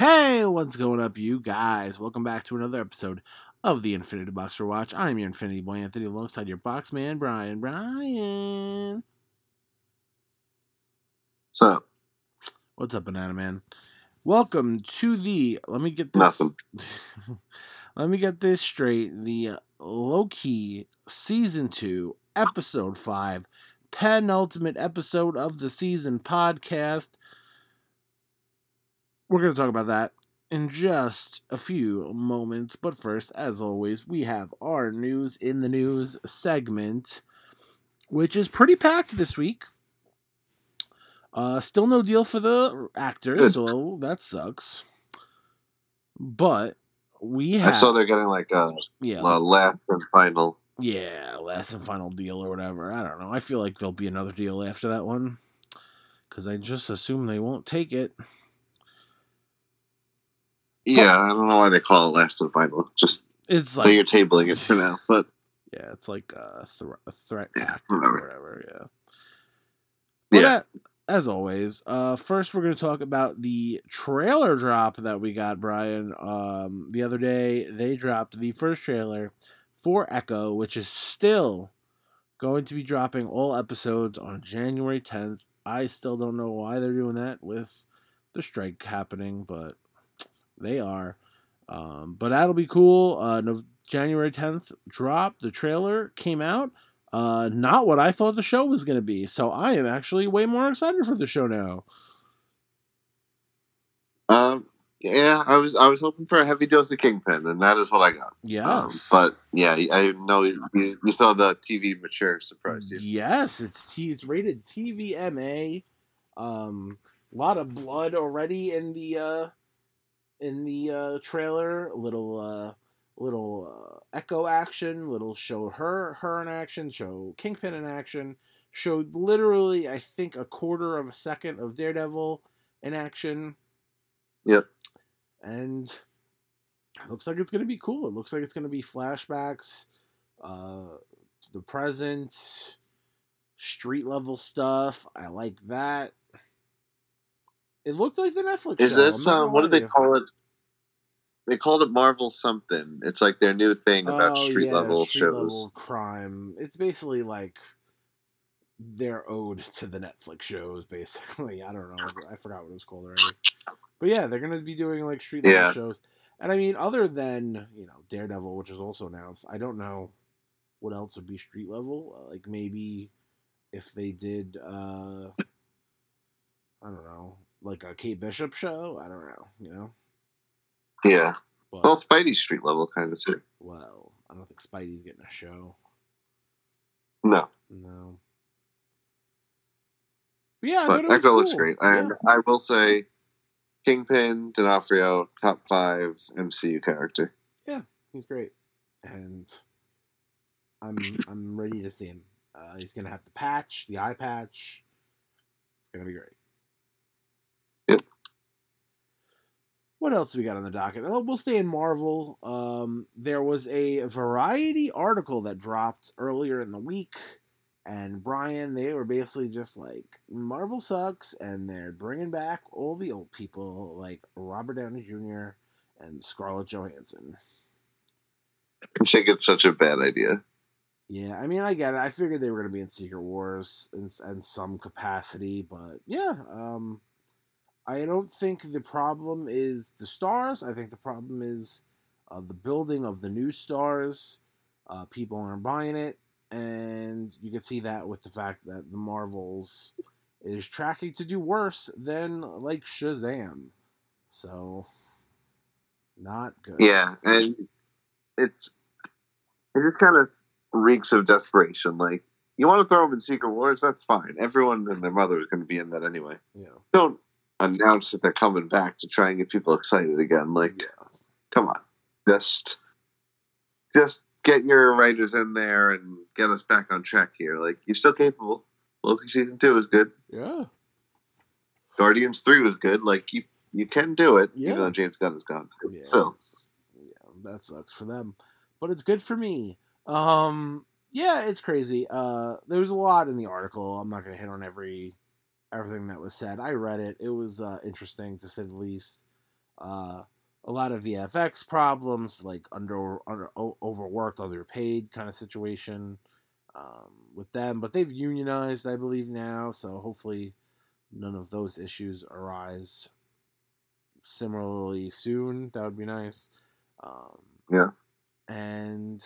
Hey, what's going up, you guys? Welcome back to another episode of the Infinity Boxer Watch. I'm your Infinity Boy Anthony alongside your box man, Brian. Brian. What's up? What's up, Banana Man? Welcome to the. Let me get this. Let me get this straight. The Loki Season 2, Episode 5, penultimate episode of the season podcast. We're going to talk about that in just a few moments. But first, as always, we have our news in the news segment, which is pretty packed this week. Uh, still no deal for the actors, so that sucks. But we I have, saw they're getting like a, yeah, a last and final. yeah, last and final deal or whatever. I don't know. I feel like there'll be another deal after that one because I just assume they won't take it. Yeah, I don't know why they call it last final. Just It's so like you're tabling it for now. But yeah, it's like a, thr a threat Yeah, tactic or whatever. whatever. Yeah. Well, Yeah. that- as always, uh, first we're going to talk about the trailer drop that we got, Brian. Um, the other day, they dropped the first trailer for Echo, which is still going to be dropping all episodes on January 10th. I still don't know why they're doing that with the strike happening, but they are. Um, but that'll be cool. Uh, no, January 10th drop. The trailer came out. Uh, not what I thought the show was going to be. So I am actually way more excited for the show now. um, yeah, I was I was hoping for a heavy dose of Kingpin, and that is what I got. Yes. Um, but yeah, I know you, you saw the TV mature surprise you. Yes, it's T. It's rated TVMA. Um, a lot of blood already in the uh, in the uh, trailer. A little uh, little uh, echo action. Little show her her in action. Show Kingpin in action. Showed literally, I think, a quarter of a second of Daredevil in action. Yep. And it looks like it's going to be cool. It looks like it's going to be flashbacks, uh, the present, street level stuff. I like that. It looked like the Netflix Is show. this um? What do they call it? They called it Marvel something. It's like their new thing about Oh, street yeah, level street shows. level crime. It's basically like their ode to the Netflix shows. Basically, I don't know. I forgot what it was called already. But yeah, they're gonna be doing like street level Yeah. shows. And I mean, other than you know Daredevil, which is also announced, I don't know what else would be street level. Uh, like maybe if they did, uh I don't know, like a Kate Bishop show. I don't know, you know. Yeah. But Well, Spidey street level kind of too. well, I don't think Spidey's getting a show. No. No. But yeah, but Echo looks cool. great. Yeah. And I will say, Kingpin, D'Onofrio, top five MCU character. Yeah, he's great, and I'm I'm ready to see him. Uh, he's gonna have the patch, the eye patch. It's gonna be great. Yep. What else we got on the docket? Oh, we'll stay in Marvel. Um, there was a Variety article that dropped earlier in the week, and Brian, they were basically just like Marvel sucks, and they're bringing back all the old people like Robert Downey Jr. and Scarlett Johansson. I think it's such a bad idea. Yeah, I mean, I get it. I figured they were going to be in Secret Wars in, in some capacity, but yeah, um, I don't think the problem is the stars. I think the problem is uh, the building of the new stars. Uh, people aren't buying it, and you can see that with the fact that the Marvels is tracking to do worse than like Shazam. So, not good. Yeah, and it's it just kind of reeks of desperation. Like you want to throw them in Secret Wars, that's fine. Everyone and their mother is going to be in that anyway. Yeah. Don't announce that they're coming back to try and get people excited again. Like, Yeah. come on, just just get your writers in there and get us back on track here. Like you're still capable. Loki season two is good. Yeah. Guardians three was good. Like you you can do it, Yeah. even though James Gunn is gone. Yeah, So yeah, that sucks for them, but it's good for me. Um, yeah, it's crazy. Uh, there was a lot in the article. I'm not gonna hit on every everything that was said. I read it. It was uh, interesting to say the least. Uh, a lot of VFX problems, like under, under overworked, underpaid kind of situation um, with them. But they've unionized, I believe, now, so hopefully none of those issues arise similarly soon. That would be nice. Um, yeah. And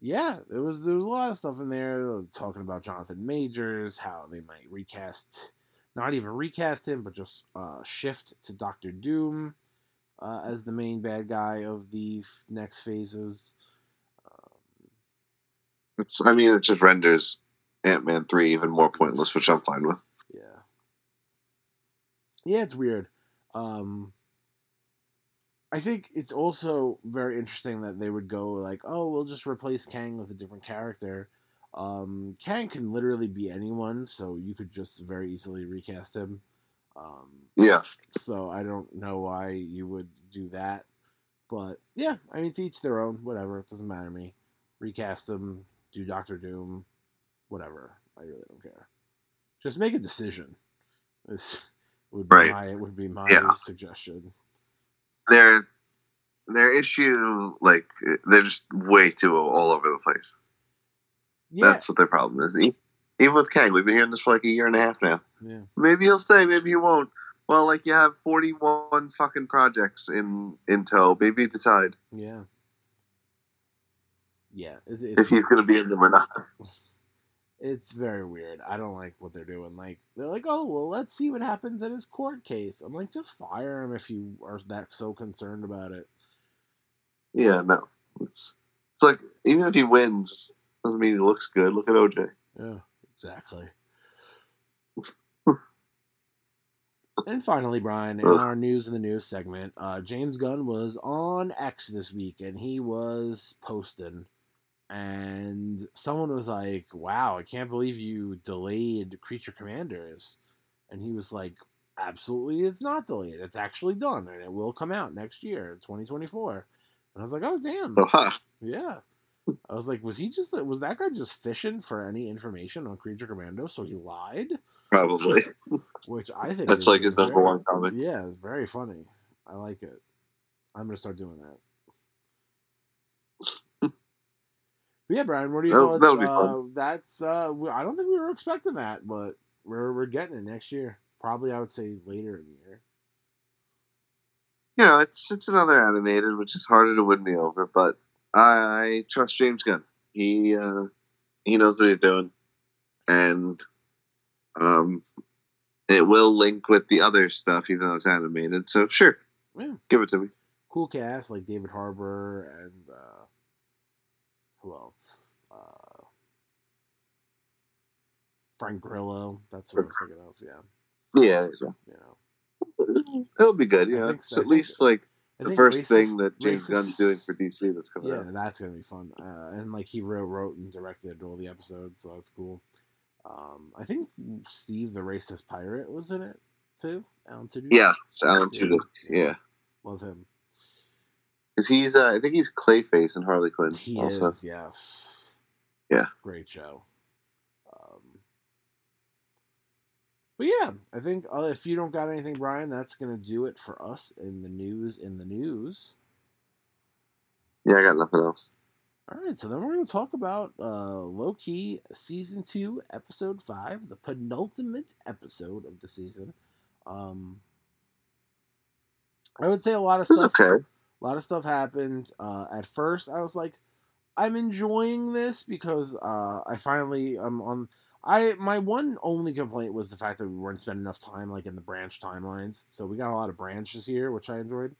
yeah, there was there was a lot of stuff in there talking about Jonathan Majors, how they might recast, not even recast him, but just uh, shift to Doctor Doom uh, as the main bad guy of the f- next phases. Um, it's, I mean, it just renders Ant Man three even more pointless, which I'm fine with. Yeah. Yeah, it's weird. Um, I think it's also very interesting that they would go like, "Oh, we'll just replace Kang with a different character." Um, Kang can literally be anyone, so you could just very easily recast him. Um, yeah. So I don't know why you would do that, but yeah, I mean, it's each their own. Whatever, it doesn't matter to me. Recast him, do Doctor Doom, whatever. I really don't care. Just make a decision. This would be right. my would be my yeah. suggestion their their issue like they're just way too all over the place. Yeah. That's what their problem is. Even with Kang, we've been hearing this for like a year and a half now. Yeah. Maybe he'll stay, maybe he won't. Well, like you have forty one fucking projects in in tow. Maybe it's decide. Yeah. Yeah. It's, it's, if he's gonna be in them or not. It's very weird. I don't like what they're doing. Like they're like, oh well, let's see what happens in his court case. I'm like, just fire him if you are that so concerned about it. Yeah, no, it's it's like even if he wins, doesn't mean he looks good. Look at OJ. Yeah, exactly. and finally, Brian, in our news in the news segment, uh, James Gunn was on X this week, and he was posting and someone was like, "Wow, I can't believe you delayed Creature Commandos," and he was like, "Absolutely, it's not delayed. It's actually done, and it will come out next year, 2024." And I was like, "Oh, damn, uh-huh. yeah." I was like, "Was he just was that guy just fishing for any information on Creature Commando? So he lied." Probably. Which I think that's like his number one comment. Yeah, it's very funny. I like it. I'm gonna start doing that. But yeah, Brian, what are your that'll, thoughts? Uh, that's uh, I don't think we were expecting that, but we're we're getting it next year. Probably, I would say later in the year. You know, it's it's another animated, which is harder to win me over, but I, I trust James Gunn. He uh, he knows what he's doing, and um, it will link with the other stuff, even though it's animated. So sure, yeah, give it to me. Cool cast like David Harbour and. Uh, who else? Uh, Frank Grillo. That's what I was thinking of. Yeah. Yeah. So. You know. That'll be good. Yeah. It's so. at least like the first racist, thing that James racist, Gunn's doing for DC that's coming yeah, out. that's gonna be fun. Uh, and like he wrote, wrote and directed all the episodes, so that's cool. Um, I think Steve the racist pirate was in it too. Alan Tudyk. Yes, Alan Tudyk. Yeah, love him. Because he's, uh, I think he's Clayface in Harley Quinn. He also. is, yes. Yeah. Great show. Um, but yeah, I think uh, if you don't got anything, Brian, that's gonna do it for us in the news. In the news. Yeah, I got nothing else. All right, so then we're going to talk about uh, Loki season two, episode five, the penultimate episode of the season. Um, I would say a lot of stuff. okay. A lot of stuff happened. Uh, at first, I was like, I'm enjoying this because uh, I finally I'm on. I my one only complaint was the fact that we weren't spending enough time like in the branch timelines. So we got a lot of branches here, which I enjoyed.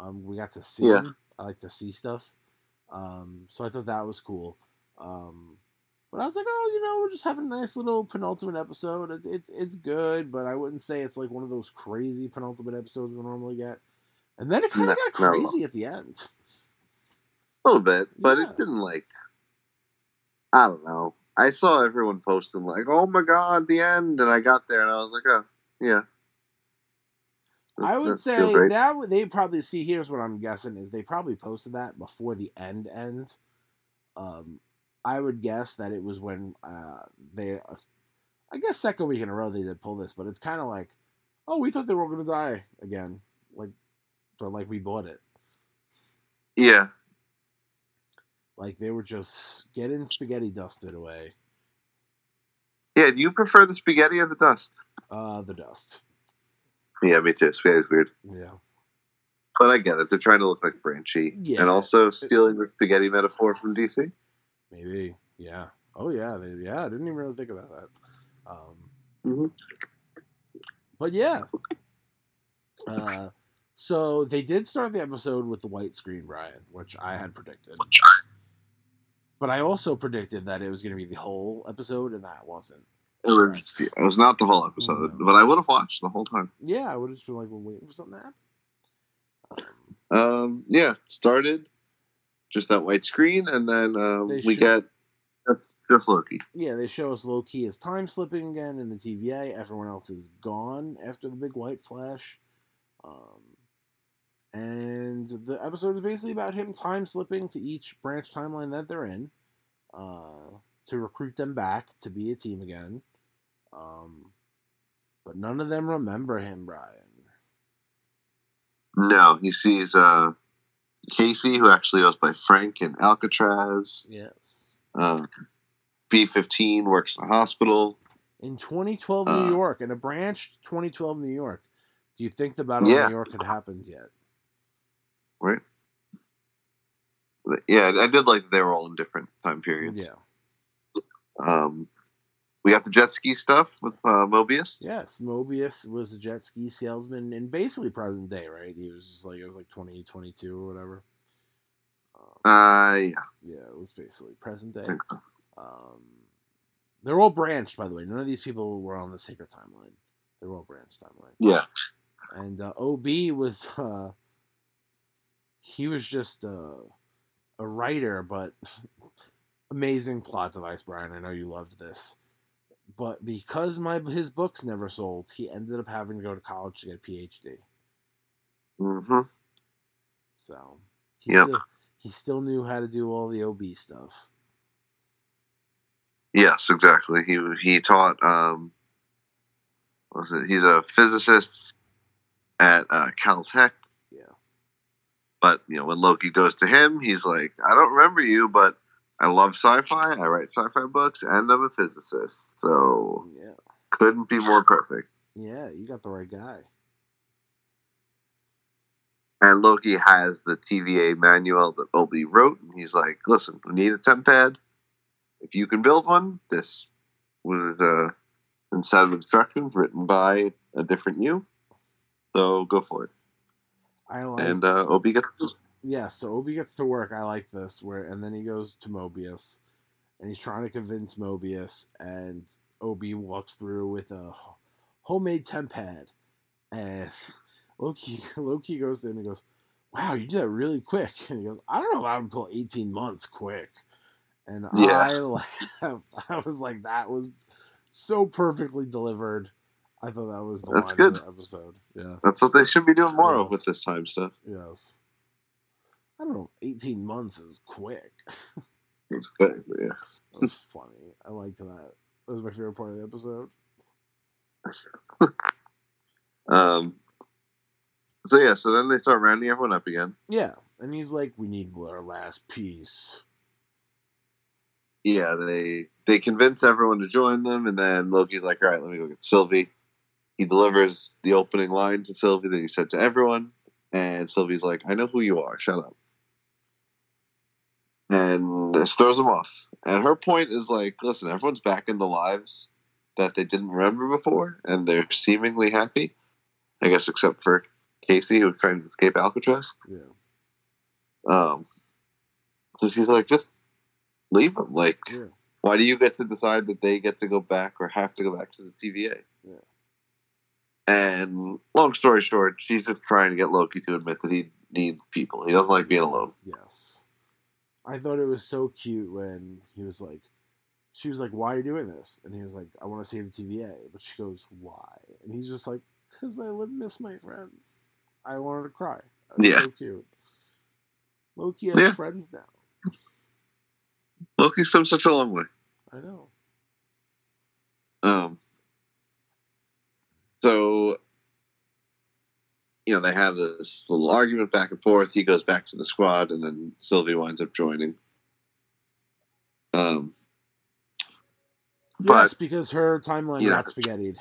Um, we got to see. Yeah. Them. I like to see stuff. Um, so I thought that was cool. Um, but I was like, oh, you know, we're just having a nice little penultimate episode. It, it's it's good, but I wouldn't say it's like one of those crazy penultimate episodes we normally get. And then it kind of no, got crazy at the end. A little bit, but yeah. it didn't like. I don't know. I saw everyone posting like, "Oh my god, the end!" and I got there and I was like, "Oh, yeah." I would say that they probably see. Here's what I'm guessing is they probably posted that before the end end. Um, I would guess that it was when uh, they, uh, I guess second week in a row they did pull this, but it's kind of like, oh, we thought they were going to die again but like we bought it. Yeah. Like they were just getting spaghetti dusted away. Yeah, do you prefer the spaghetti or the dust? Uh, the dust. Yeah, me too. Spaghetti's weird. Yeah. But I get it. They're trying to look like branchy. Yeah. And also stealing the spaghetti metaphor from DC. Maybe. Yeah. Oh yeah. They, yeah. I didn't even really think about that. Um, Mhm. But yeah. Uh, so they did start the episode with the white screen, Brian, which I had predicted. But I also predicted that it was going to be the whole episode, and that wasn't. It was, it was not the whole episode, No. but I would have watched the whole time. Yeah, I would have just been like, well, waiting for something to happen. Um, Um, yeah, started just that white screen, and then um, we should- get just, just Loki. yeah, they show us Loki is time slipping again in the TVA. Everyone else is gone after the big white flash. Um, and the episode is basically about him time slipping to each branch timeline that they're in uh, to recruit them back to be a team again. Um, but none of them remember him, Brian. No, he sees uh, Casey, who actually goes by Frank in Alcatraz. Yes. Uh, B fifteen works in a hospital. In 2012 Uh, New York, in a branch 2012 New York, do you think the Battle Yeah. of New York had happened yet? Right. Yeah, I did like they were all in different time periods. Yeah. Um, we got the jet ski stuff with uh, Mobius. Yes, Mobius was a jet ski salesman in basically present day, right? He was just like it was like 2022 or whatever. Um, Uh, yeah, yeah, it was basically present day. So. Um, they're all branched, by the way. None of these people were on the sacred timeline. They're all branched timelines. yeah. And uh, OB was uh, he was just uh, a writer, but amazing plot device, Brian. I know you loved this, but because my his books never sold, he ended up having to go to college to get a PhD. hmm So he Yep. still he still knew how to do all the OB stuff. Yes, exactly. He he taught. Um, what was it? He's a physicist at uh, Caltech. But you know, when Loki goes to him, he's like, "I don't remember you, but I love sci-fi. I write sci-fi books, and I'm a physicist. So Yeah, couldn't be more perfect." yeah, you got the right guy. And Loki has the TVA manual that OB wrote, and he's like, "Listen, we need a TemPad. If you can build one, this was uh, set of instructions written by a different you. So go for it." I like And uh, OB gets yeah, so OB gets to work. I like this where, and then he goes to Mobius, and he's trying to convince Mobius, and OB walks through with a homemade TemPad, and Loki Loki goes in and goes, "Wow, you did that really quick." And he goes, "I don't know if I would call eighteen months quick," and Yeah. I laughed. I was like, "That was so perfectly delivered." I thought that was the That's good. episode. Yeah. That's what they should be doing more of with this time stuff. Yes. I don't know. 18 months is quick. It's but yeah. That was funny. I liked that. That was my favorite part of the episode. Um. So yeah, so then they start rounding everyone up again. Yeah. And he's like, we need our last piece. Yeah, they they convince everyone to join them, and then Loki's like, "All right, let me go get Sylvie." He delivers the opening line to Sylvie that he said to everyone, and Sylvie's like, "I know who you are. Shut up." And this throws him off. And her point is like, "Listen, everyone's back in the lives that they didn't remember before, and they're seemingly happy. I guess except for Casey, who was trying to escape Alcatraz." Yeah. Um, so she's like, just leave them. Like, Yeah. why do you get to decide that they get to go back or have to go back to the TVA? And long story short, she's just trying to get Loki to admit that he needs people. He doesn't like being alone. Yes. I thought it was so cute when he was like, she was like, why are you doing this? And he was like, I want to save the TVA. But she goes, why? And he's just like, because I miss my friends. I wanted to cry. That's Yeah. so cute. Loki has Yeah. friends now. Loki's come such a long way. I know. Um, so, you know, they have this little argument back and forth. He goes back to the squad, and then Sylvie winds up joining. Um, yes, But- because her timeline Yeah. got spaghettied.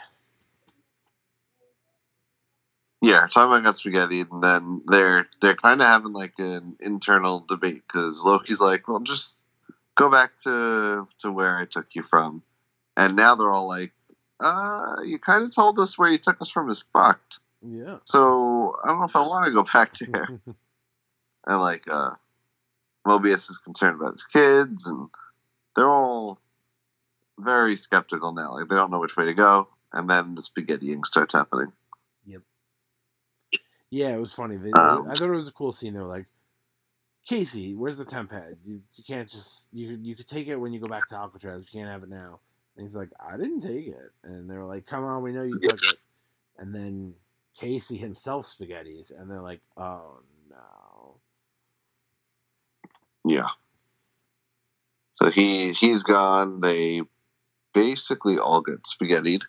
yeah, timeline got spaghetti, and then they're they're kind of having like an internal debate because Loki's like, "Well, just go back to to where I took you from," and now they're all like, "Uh, you kind of told us where you took us from is fucked." Yeah. So I don't know if I want to go back there. and like uh Mobius is concerned about his kids and they're all very skeptical now. Like they don't know which way to go. And then the spaghettiing starts happening. Yep. Yeah, it was funny. They, Um, I thought it was a cool scene. They were like, Casey, where's the TemPad? You, you can't just you you could take it when you go back to Alcatraz. You can't have it now. And he's like, I didn't take it. And they were like, Come on, we know you took it. And then Casey himself spaghettis, and they're like, Oh no. Yeah. So he he's gone. They basically all get spaghettied.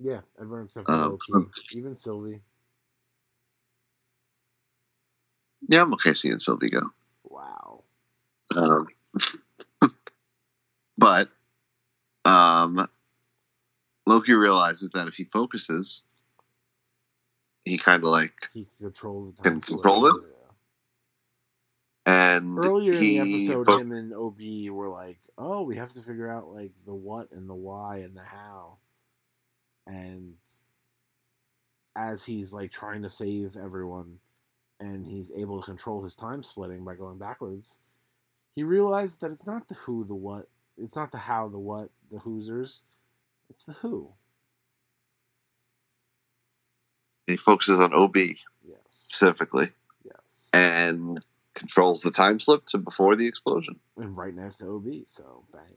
Yeah, everyone except for Um, Loki, even Sylvie. Yeah, I'm okay seeing Sylvie go. Wow. Um, but um, Loki realizes that if he focuses, he kind of like He can control the Can control it? and Earlier in the episode, fo- him and OB were like, "Oh, we have to figure out like the what and the why and the how." And as he's like trying to save everyone, and he's able to control his time splitting by going backwards, he realized that it's not the who, the what, it's not the how, the what, the Hoosers, it's the who. he focuses on OB Yes, specifically yes, and controls the time slip to before the explosion. and right next to OB, so bang.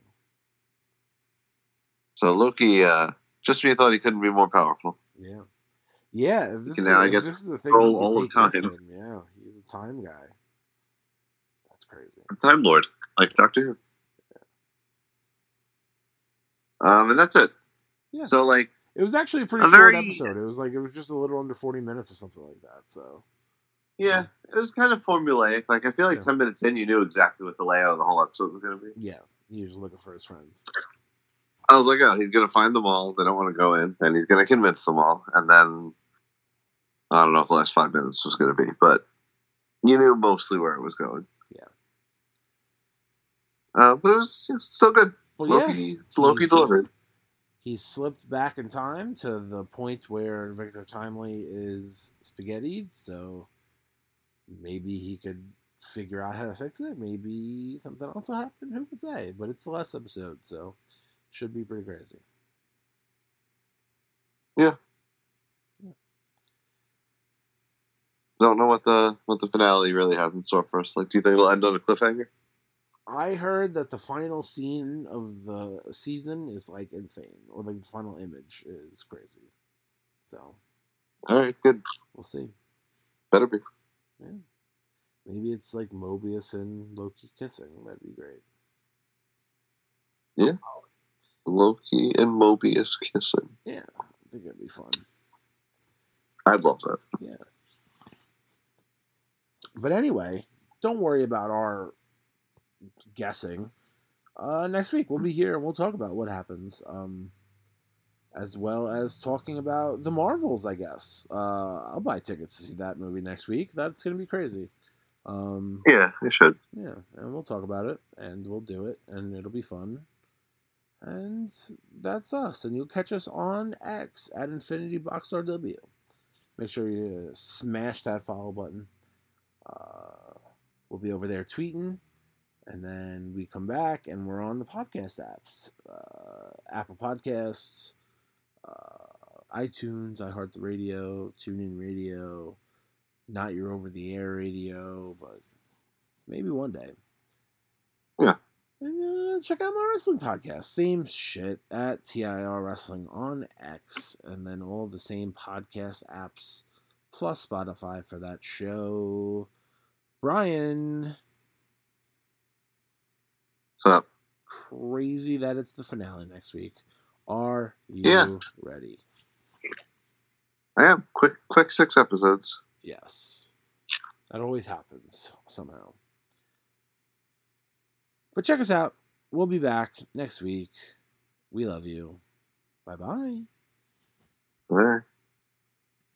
So Loki, uh, just when you thought he couldn't be more powerful, Yeah. Yeah, if this, is, now, I guess, this is the thing control all take time. him, yeah, he's a time guy. That's crazy. Time Lord, like Doctor Who. Um, and that's it. Yeah. So like, It was actually a pretty A short very- episode. It was like it was just a little under forty minutes or something like that. So yeah, it was kind of formulaic. Like I feel like Yeah. ten minutes in, you knew exactly what the layout of the whole episode was going to be. yeah, he was looking for his friends. I was like, oh, he's going to find them all. They don't want to go in, and he's going to convince them all. And then I don't know if the last five minutes was going to be, but you knew mostly where it was going. Yeah. Uh, but it was, it was still good. Well, Loki, yeah, Loki he's- delivered. he slipped back in time to the point where Victor Timely is spaghettied. So maybe he could figure out how to fix it. Maybe something else will happen. Who can say? But it's the last episode, so should be pretty crazy. Yeah. yeah. Don't know what the what the finale really has in store for us. Like, do you think it'll end on a cliffhanger? I heard that the final scene of the season is like insane, or like the final image is crazy. So All right, good. we'll see. Better be. Yeah. Maybe it's like Mobius and Loki kissing. That'd be great. Yeah. Loki and Mobius kissing. Yeah, I think it'd be fun. I'd love that. Yeah. But anyway, don't worry about our guessing. Uh, next week we'll be here and we'll talk about what happens, um, as well as talking about the Marvels. I guess uh, I'll buy tickets to see that movie next week. That's gonna be crazy. Um, Yeah, you should. yeah, and we'll talk about it and we'll do it and it'll be fun. And that's us. And you'll catch us on X at Infinity Boxstar W. Make sure you smash that follow button. Uh, we'll be over there tweeting. And then we come back and we're on the podcast apps uh, Apple Podcasts, uh, iTunes, iHeartRadio, TuneIn Radio, not your over the air radio, but maybe one day. Yeah. And uh, check out my wrestling podcast. Same shit at TIR Wrestling on X, and then all the same podcast apps plus Spotify for that show. Brian, So crazy that it's the finale next week. Are you Yeah. ready? I am quick, quick six episodes. Yes. That always happens somehow. But check us out. We'll be back next week. We love you. Bye bye. Bye.